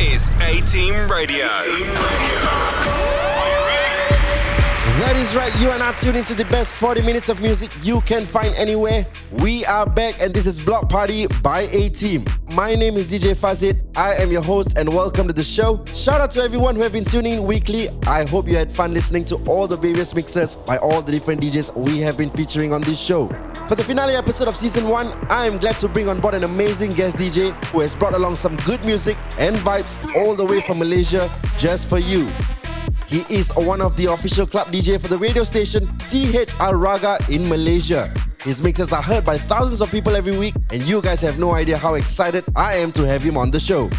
is A Team Radio. That is right, you are now tuned into the best 40 minutes of music you can find anywhere. We are back, and this is Block Party by A Team. My name is DJ Fazit. I am your host, and welcome to the show. Shout out to everyone who have been tuning in weekly. I hope you had fun listening to all the various mixes by all the different DJs we have been featuring on this show. For the finale episode of season one, I am glad to bring on board an amazing guest DJ who has brought along some good music and vibes all the way from Malaysia just for you. He is one of the official club DJ for the radio station THR Raga in Malaysia. His mixes are heard by thousands of people every week, and you guys have no idea how excited I am to have him on the show.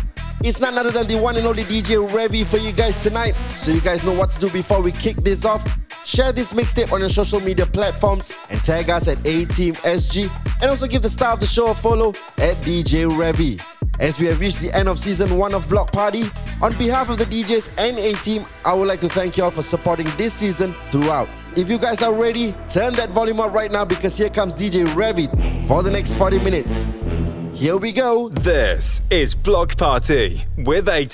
It's none other than the one and only DJ Revy for you guys tonight, so you guys know what to do before we kick this off. Share this mixtape on your social media platforms and tag us at A Team SG, and also give the star of the show a follow at DJ Revy. As we have reached the end of season one of Block Party, on behalf of the DJs and A Team, I would like to thank you all for supporting this season throughout. If you guys are ready, turn that volume up right now because here comes DJ Revy for the next 40 minutes. Here we go. This is Block Party with A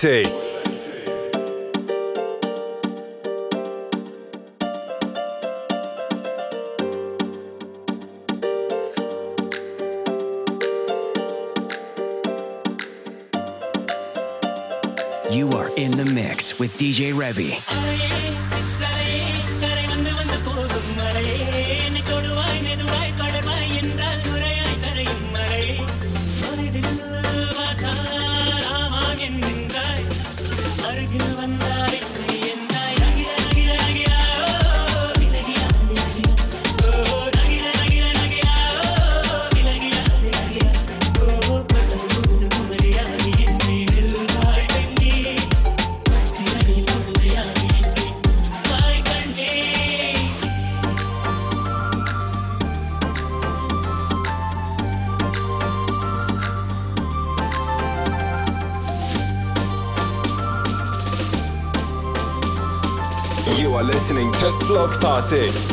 Revy. Party.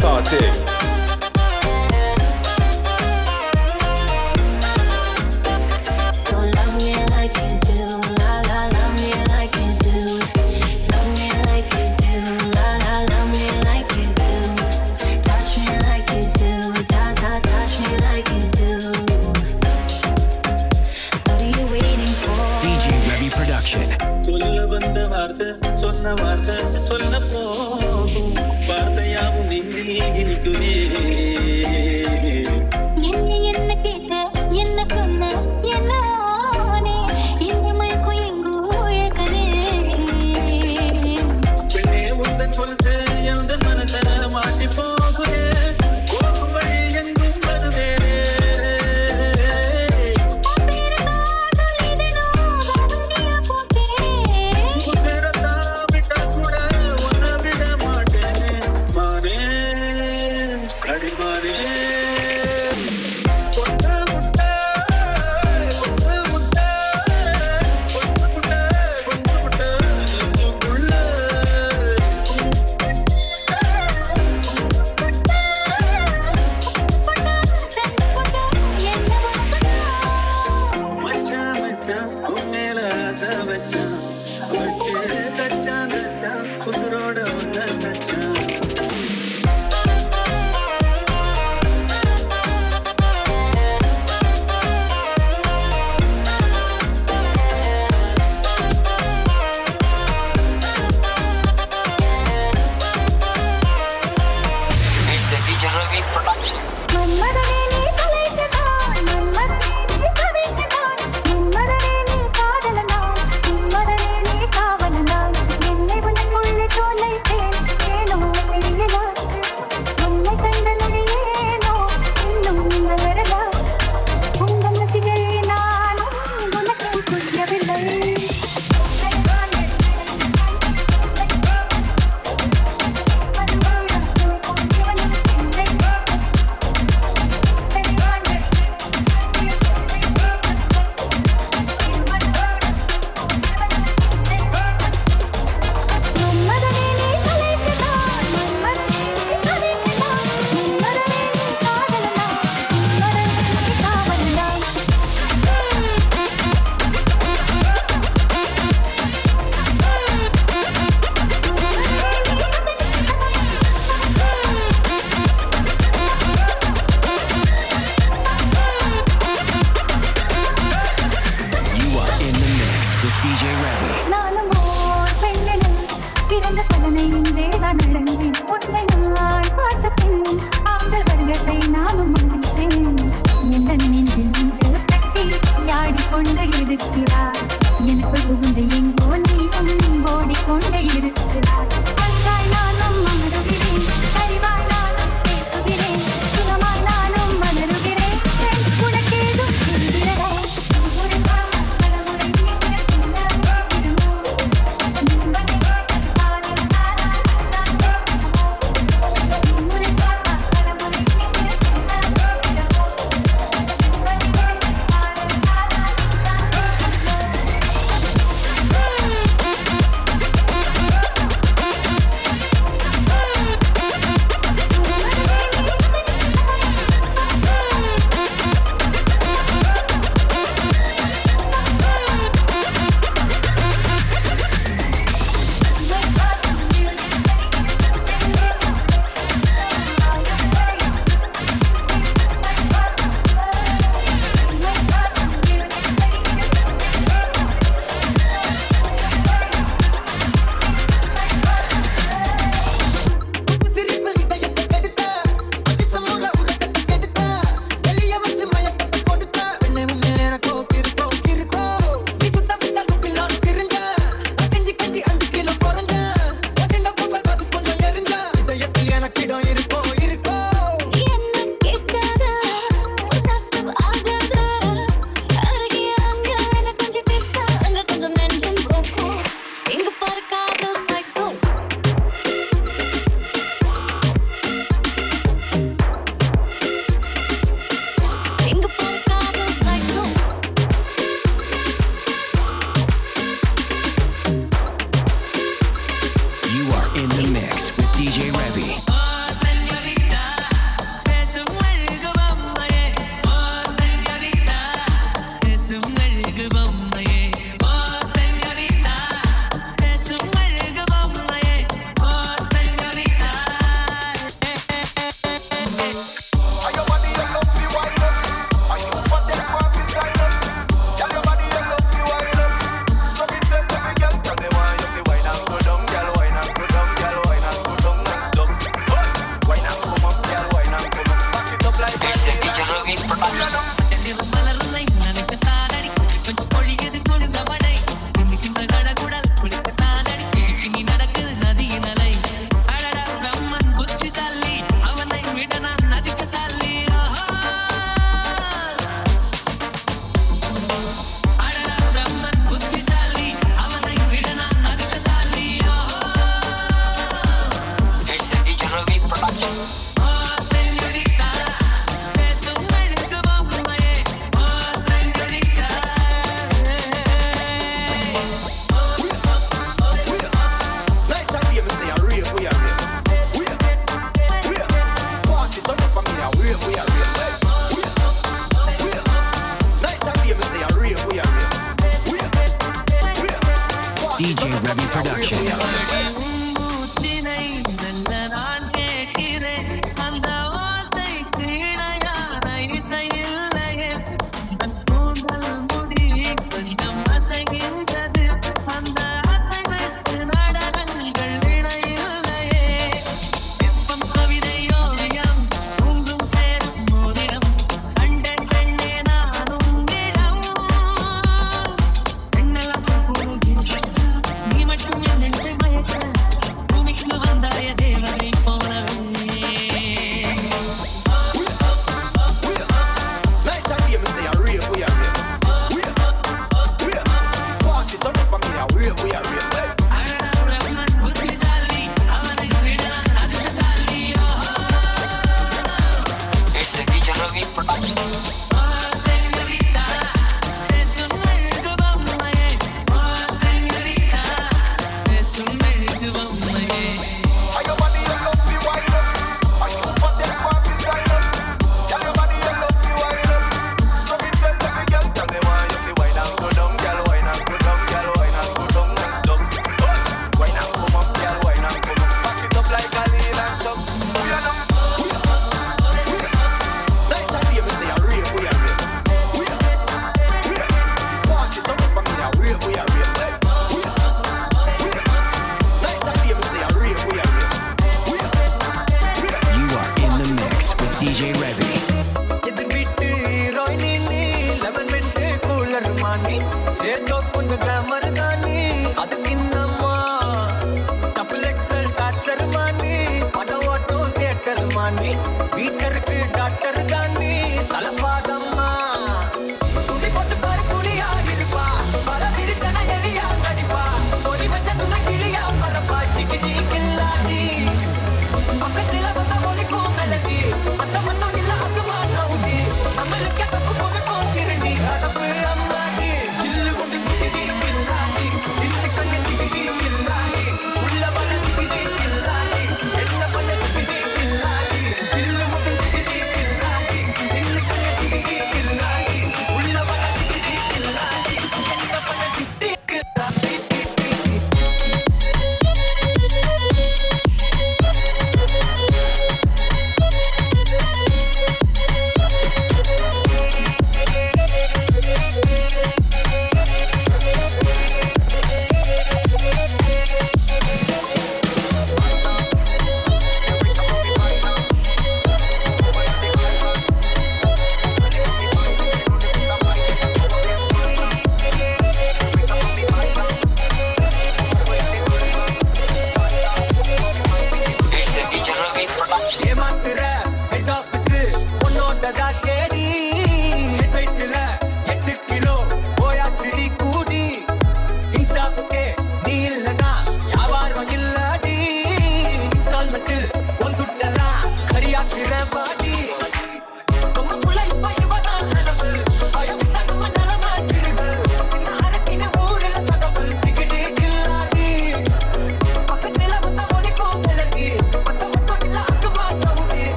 started.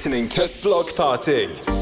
Listening to Block Party.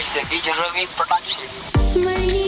It's a DJ Ravi production.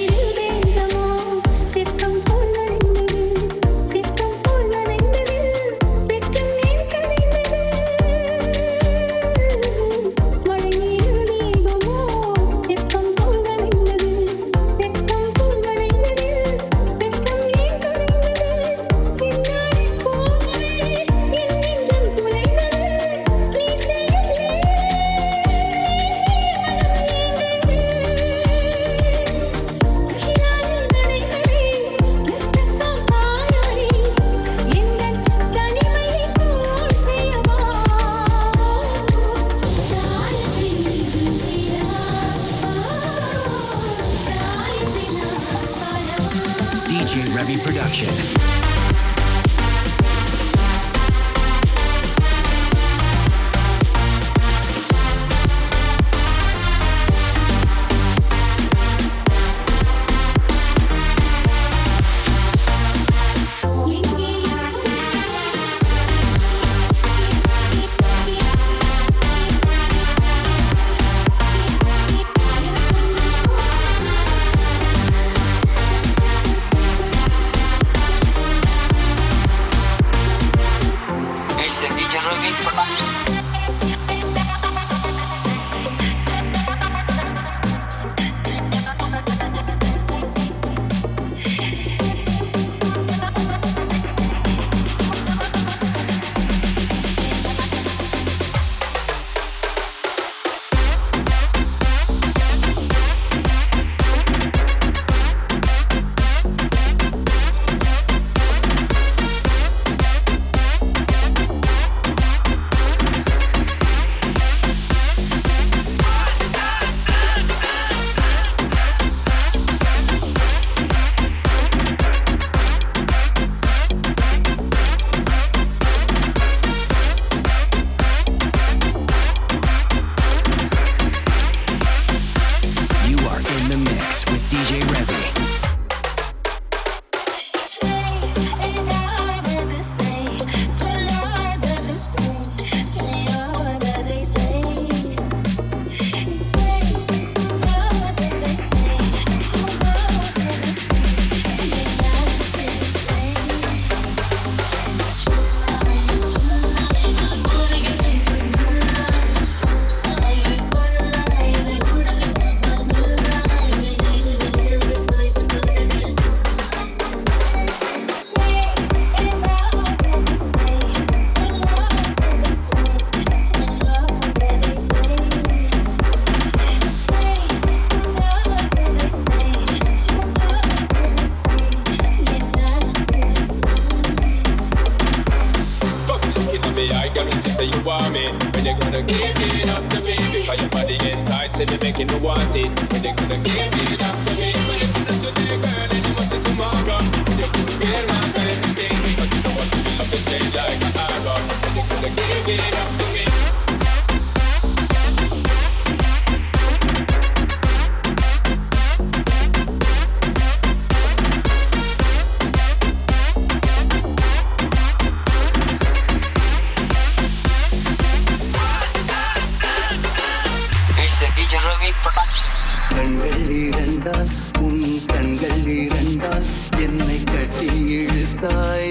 ஜெரவி production கண்கள் இரண்டால் உன் கண்கள் இரண்டால் என்னை கட்டி இழுத்தாய்.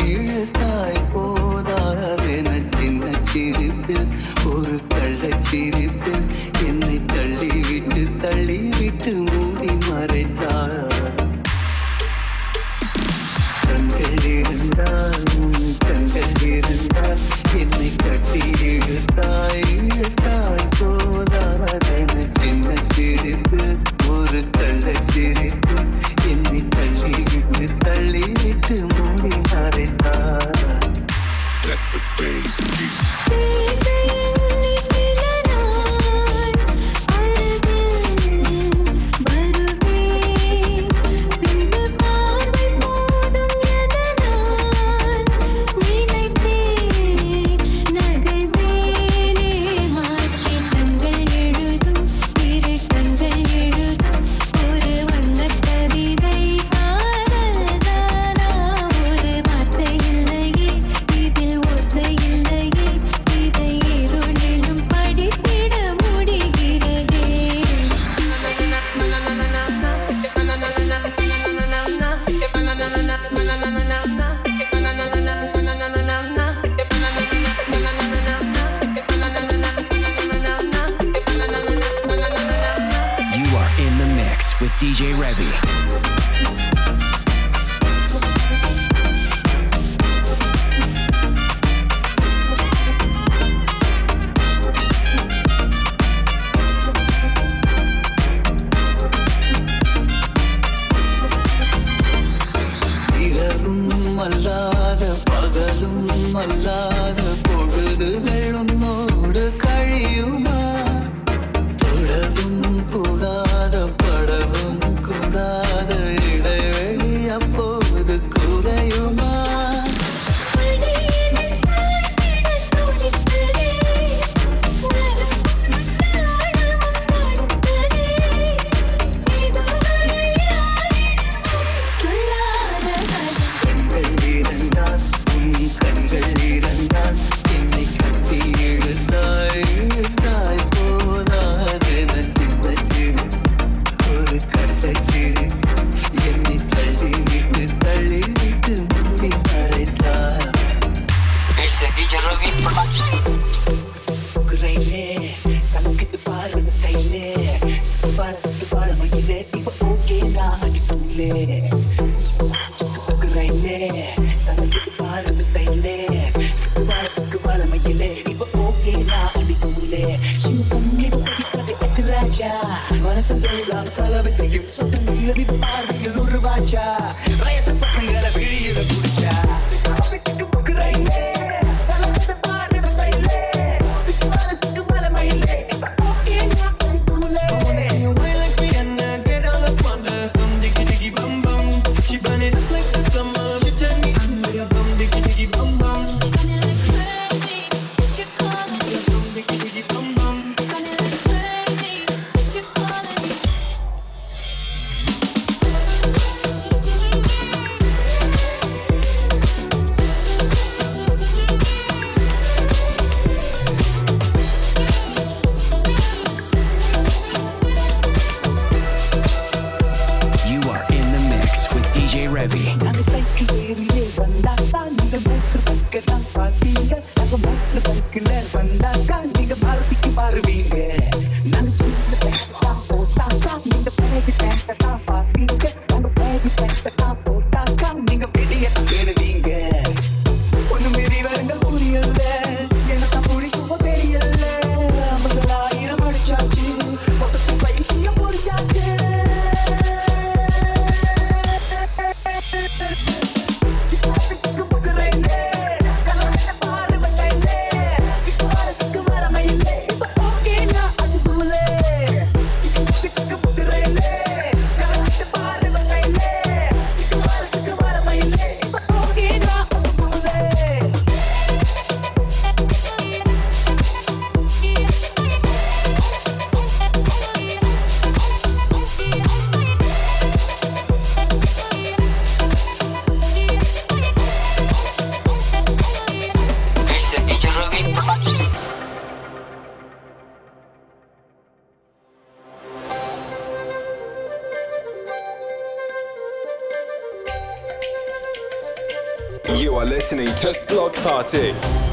Listening to Block Party.